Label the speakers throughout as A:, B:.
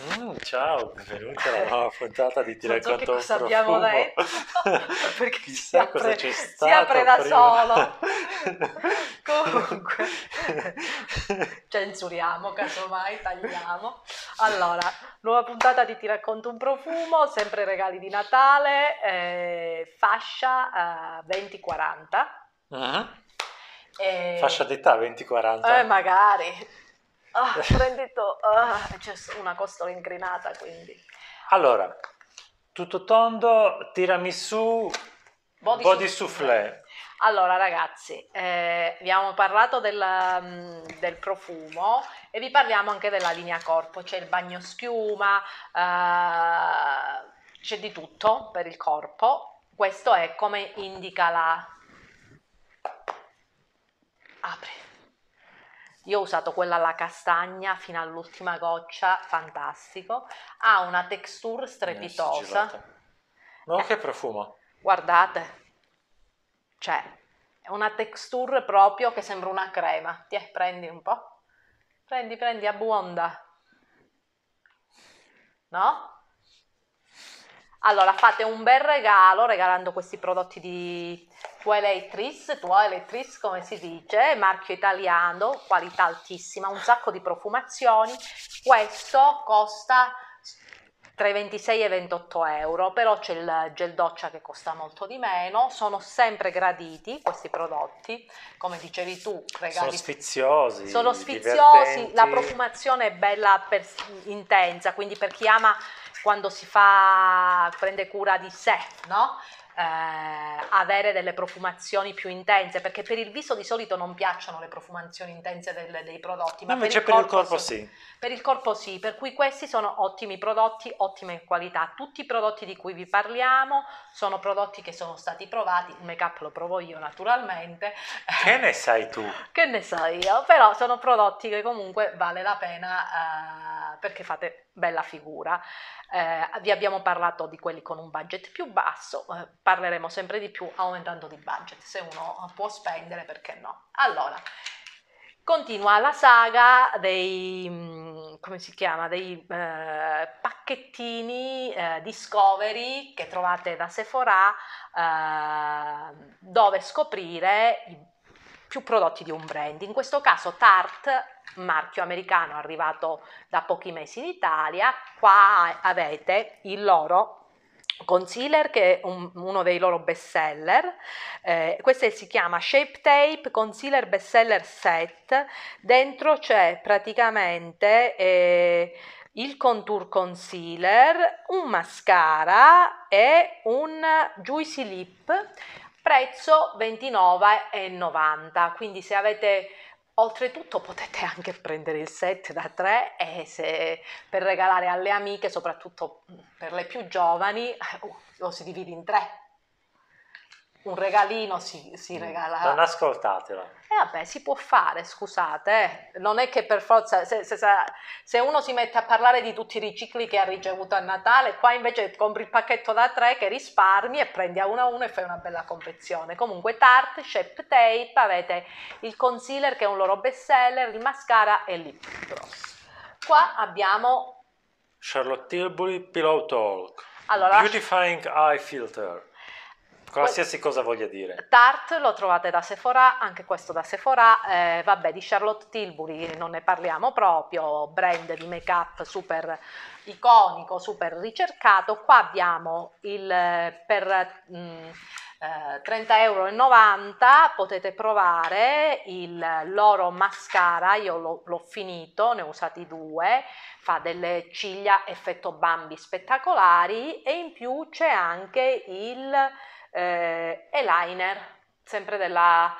A: Mm, ciao, benvenuti alla nuova puntata di Ti
B: Non so
A: racconto un
B: cosa abbiamo
A: profumo.
B: detto, perché si
A: Chissà
B: apre,
A: cosa c'è
B: si
A: stato
B: apre da
A: prima.
B: solo. Comunque, censuriamo, casomai tagliamo. Allora, nuova puntata di Ti racconto un profumo, sempre regali di Natale, eh, fascia eh, 20-40.
A: Mhm.
B: Eh,
A: Fascia d'età 20-40.
B: Eh, magari. Ah, prendi tu. Ah, c'è una costola incrinata, quindi.
A: Allora, tutto tondo, tiramisù,
B: Body
A: body,
B: soufflé.
A: soufflé.
B: Allora, ragazzi, eh, abbiamo parlato del, mm, del profumo e vi parliamo anche della linea corpo. C'è il bagno schiuma, eh, c'è di tutto per il corpo. Questo è come indica la... Apri. Io ho usato quella alla castagna fino all'ultima goccia, fantastico. Ha una texture strepitosa.
A: Sigillata. Ma che profumo?
B: Guardate, c'è è una texture proprio che sembra una crema. Tiè, prendi un po'. Prendi, prendi, abbonda. No? Allora, fate un bel regalo regalando questi prodotti di Tua Electris come si dice, marchio italiano, qualità altissima, un sacco di profumazioni. Questo costa tra i 26 e i 28 euro, però c'è il gel doccia che costa molto di meno, sono sempre graditi questi prodotti, come dicevi tu,
A: Sono
B: regali
A: sfiziosi,
B: sono sfiziosi,
A: divertenti.
B: la profumazione è bella per- intensa, quindi per chi ama quando si fa, prende cura di sé, no? Eh, avere delle profumazioni più intense, perché per il viso di solito non piacciono le profumazioni intense del- dei prodotti, ma
A: Invece per il corpo
B: sì.
A: sì.
B: Per il corpo sì, per cui questi sono ottimi prodotti, ottime qualità. Tutti i prodotti di cui vi parliamo sono prodotti che sono stati provati, il make up lo provo io naturalmente,
A: Che ne sai tu?
B: che ne so io, però sono prodotti che comunque vale la pena eh, perché fate bella figura. Eh, vi abbiamo parlato di quelli con un budget più basso, eh, parleremo sempre di più aumentando di budget, se uno può spendere perché no. Allora, continua la saga dei, mm, come si chiama, dei eh, pacchettini eh, Discovery che trovate da Sephora eh, dove scoprire i più prodotti di un brand. In questo caso Tarte, marchio americano arrivato da pochi mesi in Italia, qua avete il loro concealer che è un- uno dei loro best seller, eh, questo si chiama Shape Tape Concealer Best Seller Set, dentro c'è praticamente eh, il contour concealer, un mascara e un juicy lip, prezzo 29,90, quindi se avete Oltretutto potete anche prendere il set da tre e se, per regalare alle amiche, soprattutto per le più giovani, eh, lo si divide in tre. Un regalino si, si regala.
A: Non ascoltatela.
B: E vabbè, si può fare, scusate, eh. non è che per forza, se, se- se- uno si mette a parlare di tutti i ricicli che ha ricevuto a Natale, qua invece compri il pacchetto da tre che risparmi e prendi a uno a uno e fai una bella confezione. Comunque Tarte, Shape Tape, avete il concealer che è un loro best seller, il mascara e lip gloss. Qua abbiamo,
A: Charlotte Tilbury Pillow Talk.
B: allora,
A: Beautifying Eye Filter. Qualsiasi cosa voglia dire.
B: Tarte lo trovate da Sephora, anche questo da Sephora, eh, vabbè di Charlotte Tilbury non ne parliamo proprio, brand di make up super iconico, super ricercato, qua abbiamo il eh, per mm, eh, 30,90 euro potete provare il loro mascara, io l'ho finito, ne ho usati due, fa delle ciglia effetto Bambi spettacolari e in più c'è anche il eh, eyeliner, sempre della,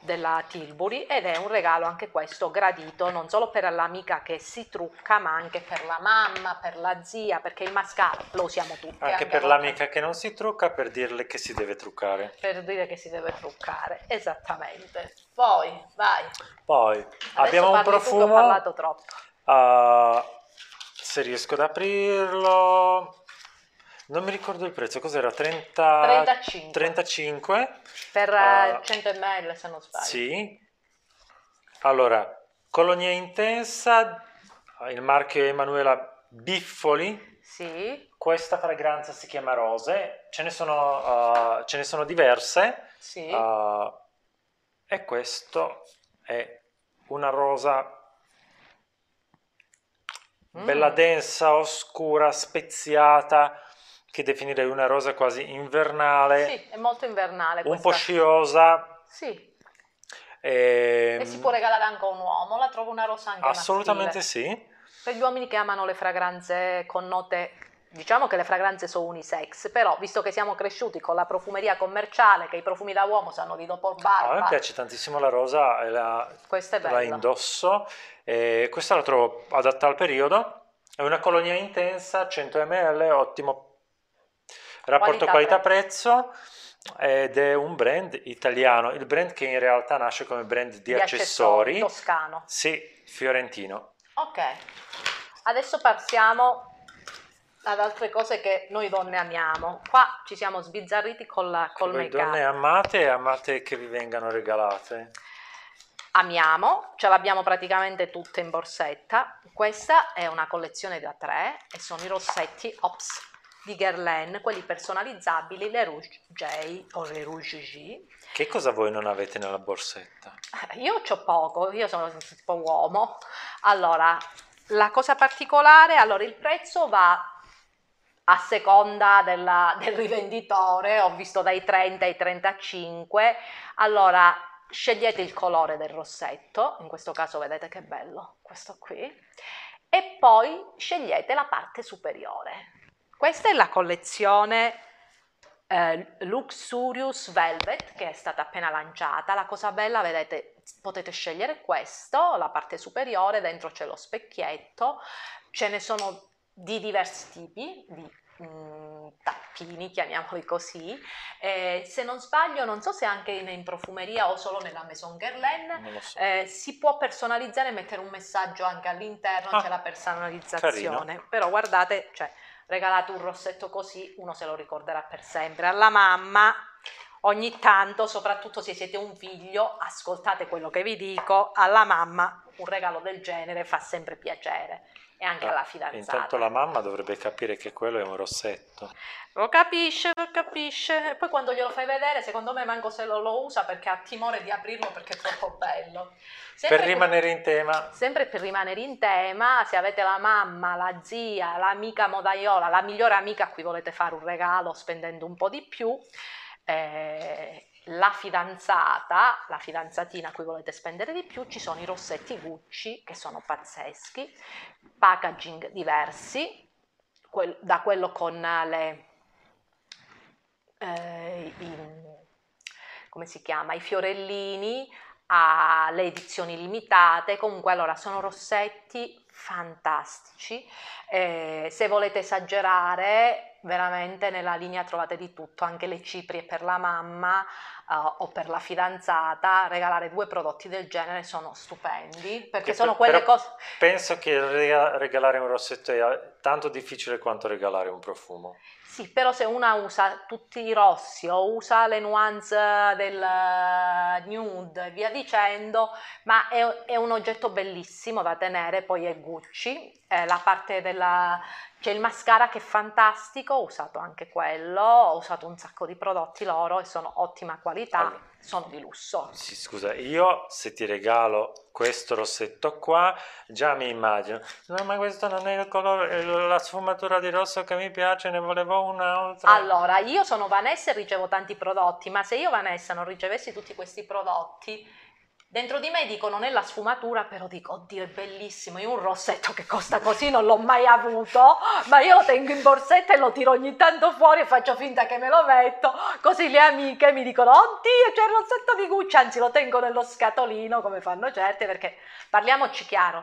B: della Tilbury, ed è un regalo anche questo gradito non solo per l'amica che si trucca, ma anche per la mamma, per la zia, perché il mascara lo usiamo tutti.
A: Anche
B: a
A: per l'amica che non si trucca, per dirle che si deve truccare.
B: Per dire che si deve truccare, esattamente. Poi, vai.
A: Poi
B: Adesso
A: abbiamo un
B: parli tu ho
A: profumo.
B: parlato troppo.
A: ah, se riesco ad aprirlo. Non mi ricordo il prezzo, cos'era? 30...
B: 35
A: 35?
B: per eh,
A: Ah,
B: 100 ml se non sbaglio.
A: Sì. Allora, colonia intensa, il marchio Emanuela Biffoli.
B: Sì.
A: Questa fragranza si chiama Rose, ce ne sono, uh, ce ne sono diverse.
B: Sì.
A: Uh, e questo è una rosa
B: Mm.
A: bella densa, oscura, speziata, che definirei una rosa quasi invernale,
B: Sì, è molto invernale
A: un po' sciosa.
B: Sì,
A: ehm,
B: e si può regalare anche a un uomo, la trovo una rosa anche
A: Assolutamente
B: maschile.
A: sì.
B: Per gli uomini che amano le fragranze con note, diciamo che le fragranze sono unisex, però visto che siamo cresciuti con la profumeria commerciale, che i profumi da uomo sanno di dopo
A: A me piace tantissimo la rosa e la, la indosso. E questa la trovo adatta al periodo. È una colonia intensa, 100 ml, ottimo rapporto qualità-prezzo ed è un brand italiano, il brand che in realtà nasce come brand di,
B: Di
A: accessori.
B: toscano.
A: Sì, fiorentino.
B: Ok, adesso passiamo ad altre cose che noi donne amiamo. Qua ci siamo sbizzarriti con la, col
A: Voi
B: make
A: donne amate e amate che vi vengano regalate.
B: Amiamo, ce l'abbiamo praticamente tutte in borsetta. Questa è una collezione da tre e sono i rossetti Ops di Guerlain, quelli personalizzabili, le Rouge J o le Rouge G.
A: Che cosa voi non avete nella borsetta?
B: Eh, Io c'ho poco, io sono tipo uomo. Allora, la cosa particolare, allora il prezzo va a seconda della- del rivenditore, ho visto dai 30 ai 35. Allora, scegliete il colore del rossetto, in questo caso vedete che bello, questo qui, e poi scegliete la parte superiore. Questa è la collezione eh, Luxurious Velvet che è stata appena lanciata. La cosa bella, vedete, potete scegliere questo, la parte superiore, dentro c'è lo specchietto, ce ne sono di diversi tipi, di mm, tappini, chiamiamoli così. Eh, se non sbaglio, non so se anche in, in profumeria o solo nella Maison Guerlain,
A: so.
B: eh, si può personalizzare e mettere un messaggio anche all'interno,
A: Ah,
B: c'è la personalizzazione. Però guardate, cioè, regalate un rossetto così, uno se lo ricorderà per sempre. Alla mamma, ogni tanto, soprattutto se siete un figlio, ascoltate quello che vi dico, alla mamma un regalo del genere fa sempre piacere. E anche alla
A: Ah,
B: fidanzata.
A: Intanto la mamma dovrebbe capire che quello è un rossetto.
B: Lo capisce, lo capisce. E poi quando glielo fai vedere, secondo me manco se lo, lo usa perché ha timore di aprirlo perché è troppo bello. Sempre
A: Per rimanere in tema,
B: Sempre per rimanere in tema, se avete la mamma, la zia, l'amica modaiola, la migliore amica a cui volete fare un regalo spendendo un po' di più, eh, la fidanzata, la fidanzatina a cui volete spendere di più, ci sono i rossetti Gucci che sono pazzeschi, packaging diversi, quel- da quello con le... eh, i- come si chiama? I fiorellini alle edizioni limitate. Comunque, allora sono rossetti fantastici. Eh, se volete esagerare, veramente nella linea trovate di tutto, anche le ciprie per la mamma eh, o per la fidanzata. Regalare due prodotti del genere sono stupendi perché
A: Che
B: sono
A: per-
B: quelle cose.
A: penso che rega- regalare un rossetto è tanto difficile quanto regalare un profumo.
B: Sì, però se una usa tutti i rossi o usa le nuance del eh, nude e via dicendo, ma è, è un oggetto bellissimo da tenere, poi è Gucci, eh, la parte della... c'è il mascara che è fantastico, ho usato anche quello, ho usato un sacco di prodotti loro e sono ottima qualità,
A: Allora.
B: sono di lusso.
A: Sì, scusa, io se ti regalo questo rossetto qua, già mi immagino. No, ma questo non è il colore, la sfumatura di rosso che mi piace, ne volevo un'altra.
B: Allora, io sono Vanessa e ricevo tanti prodotti, ma se io Vanessa non ricevessi tutti questi prodotti, dentro di me dico non è la sfumatura, però dico oddio è bellissimo, io un rossetto che costa così non l'ho mai avuto, ma io lo tengo in borsetta e lo tiro ogni tanto fuori e faccio finta che me lo metto, così le amiche mi dicono oddio c'è il rossetto di Gucci, anzi lo tengo nello scatolino come fanno certe, perché parliamoci chiaro,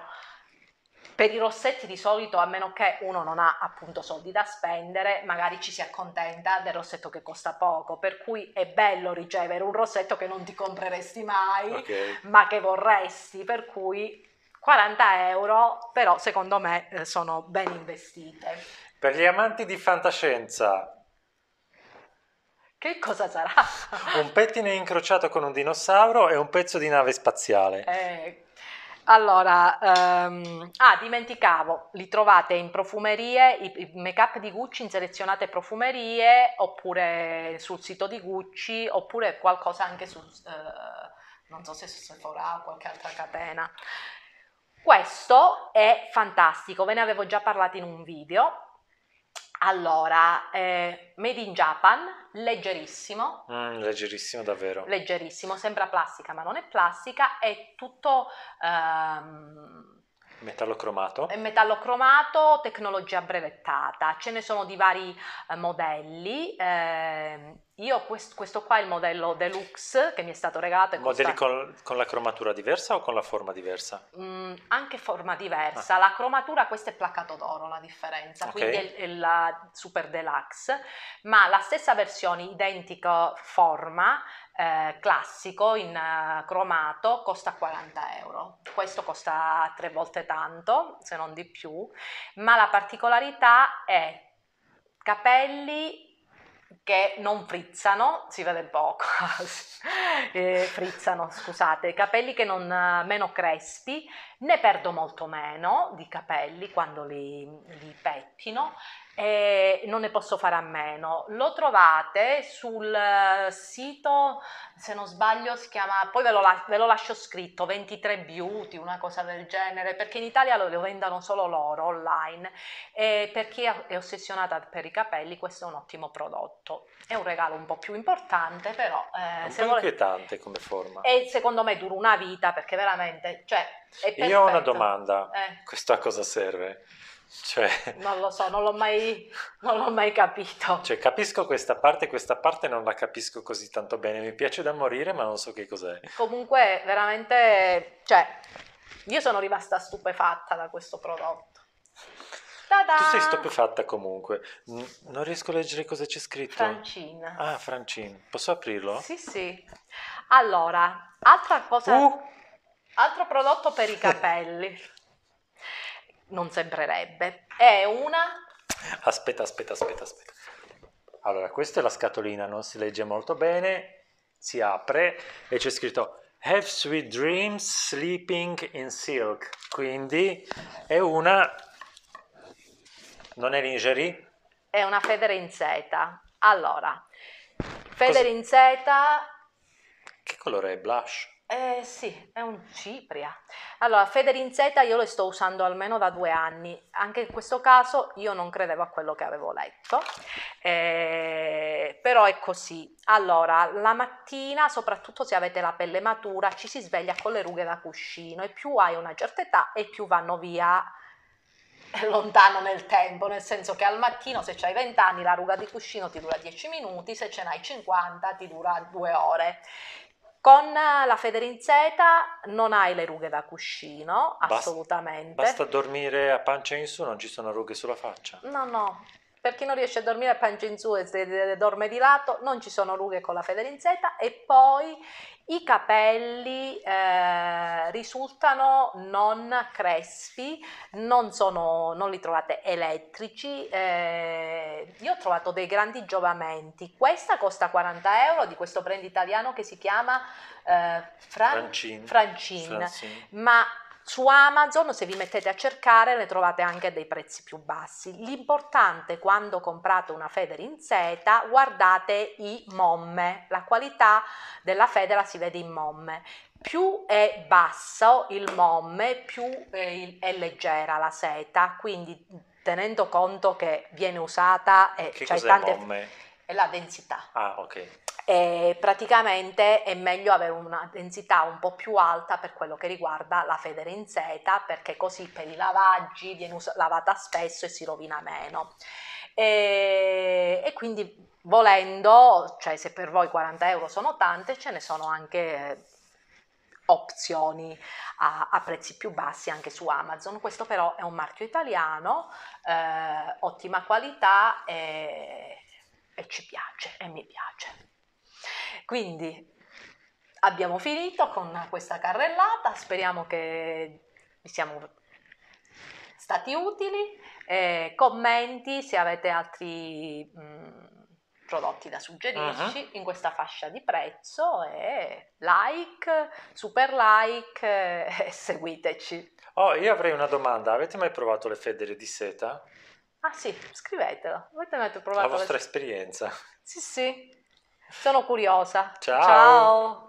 B: per i rossetti di solito, a meno che uno non ha appunto soldi da spendere, magari ci si accontenta del rossetto che costa poco, per cui è bello ricevere un rossetto che non ti compreresti mai,
A: Ok.
B: ma che vorresti, per cui 40 euro, però secondo me eh, sono ben investite.
A: Per gli amanti di fantascienza,
B: Che cosa sarà?
A: un pettine incrociato con un dinosauro e un pezzo di nave spaziale.
B: Eh, Allora, um, ah, dimenticavo, li trovate in profumerie, i, i make-up di Gucci in selezionate profumerie, oppure sul sito di Gucci, oppure qualcosa anche su, uh, non so se su Sephora o qualche altra catena. Questo è fantastico, ve ne avevo già parlato in un video, allora, eh, Made in Japan, leggerissimo.
A: Mm, leggerissimo davvero.
B: Leggerissimo, sembra plastica ma non è plastica, è tutto... Um,
A: Metallo cromato?
B: Metallo cromato, tecnologia brevettata, ce ne sono di vari eh, modelli. Eh, io questo, questo, qua è il modello deluxe che mi è stato regalato.
A: Modelli costa... con, con, la cromatura diversa o con la forma diversa?
B: Mm, anche forma diversa. Ah. La cromatura, questo è placcato d'oro la differenza, okay. quindi è, è la super deluxe, ma la stessa versione, identica forma, eh, classico in uh, cromato costa 40 euro. Questo costa tre volte tanto, se non di più, ma la particolarità è capelli che non frizzano, si vede poco, eh, frizzano, scusate, capelli che non meno crespi, ne perdo molto meno di capelli quando li, li pettino e non ne posso fare a meno. Lo trovate sul sito, se non sbaglio, si chiama, poi ve lo, ve lo, lascio scritto, 23 Beauty, una cosa del genere, perché in Italia lo, lo vendono solo loro online. E per chi è ossessionata per i capelli, questo è un ottimo prodotto. È un regalo un po' più importante, però...
A: Eh, un po' vuole... inquietante come forma.
B: E secondo me dura una vita, perché veramente... Cioè,
A: Io ho una domanda, eh. questo a cosa serve? Cioè...
B: Non lo so, non l'ho, mai, non l'ho mai capito.
A: Cioè, capisco questa parte, questa parte non la capisco così tanto bene. Mi piace da morire, ma non so che cos'è.
B: Comunque, veramente, cioè, io sono rimasta stupefatta da questo prodotto.
A: Ta-da! Tu sei stupefatta comunque. non riesco a leggere cosa c'è scritto.
B: Francine.
A: Ah, Francine. Posso aprirlo?
B: Sì, sì. Allora, altra cosa... Uh. Altro prodotto per i capelli non sembrerebbe. È una...
A: Aspetta, aspetta, aspetta, aspetta. Allora, questa è la scatolina, non si legge molto bene, si apre e c'è scritto Have sweet dreams sleeping in silk. Quindi è una... Non è lingerie?
B: È una federe in seta. Allora, federe Cosa... in seta...
A: Che colore è? Blush?
B: Eh sì, è un cipria. Allora, Federinzeta io lo sto usando almeno da due anni, anche in questo caso io non credevo a quello che avevo letto, eh, però è così. Allora, la mattina, soprattutto se avete la pelle matura, ci si sveglia con le rughe da cuscino e più hai una certa età e più vanno via lontano nel tempo, nel senso che al mattino se hai 20 anni la ruga di cuscino ti dura 10 minuti, se ce n'hai 50 ti dura 2 ore. Con la federinzeta non hai le rughe da cuscino, assolutamente.
A: Basta dormire a pancia in su, non ci sono rughe sulla faccia.
B: No, no, per chi non riesce a dormire a pancia in su e dorme di lato, non ci sono rughe con la federinzeta e poi i capelli eh, risultano non crespi, non, sono, non li trovate elettrici. Eh, io ho trovato dei grandi giovamenti. Questa costa 40 euro di questo brand italiano che si chiama eh, Fran- Francine. Francine. Francine. Ma su Amazon, se vi mettete a cercare, le trovate anche a dei prezzi più bassi. L'importante quando comprate una federa in seta, guardate i momme. La qualità della federa si vede in momme. Più è basso il momme, più è leggera la seta, quindi tenendo conto che viene usata
A: e che cioè tante... momme?
B: È la densità.
A: Ah, ok
B: e praticamente è meglio avere una densità un po' più alta per quello che riguarda la federe in seta perché così per i lavaggi viene lavata spesso e si rovina meno. E, e, quindi volendo, cioè se per voi 40 euro sono tante, ce ne sono anche opzioni a, a, prezzi più bassi anche su Amazon. Questo però è un marchio italiano, eh, ottima qualità e, e ci piace e mi piace. Quindi abbiamo finito con questa carrellata, speriamo che vi siamo stati utili. Eh, commenti se avete altri mh, prodotti da suggerirci uh-huh. in questa fascia di prezzo e like, super like e seguiteci.
A: Oh, io avrei una domanda, avete mai provato le federe di seta?
B: Ah sì, scrivetelo. Avete mai provato
A: la vostra le... esperienza?
B: Sì, sì. Sono curiosa.
A: Ciao.
B: Ciao.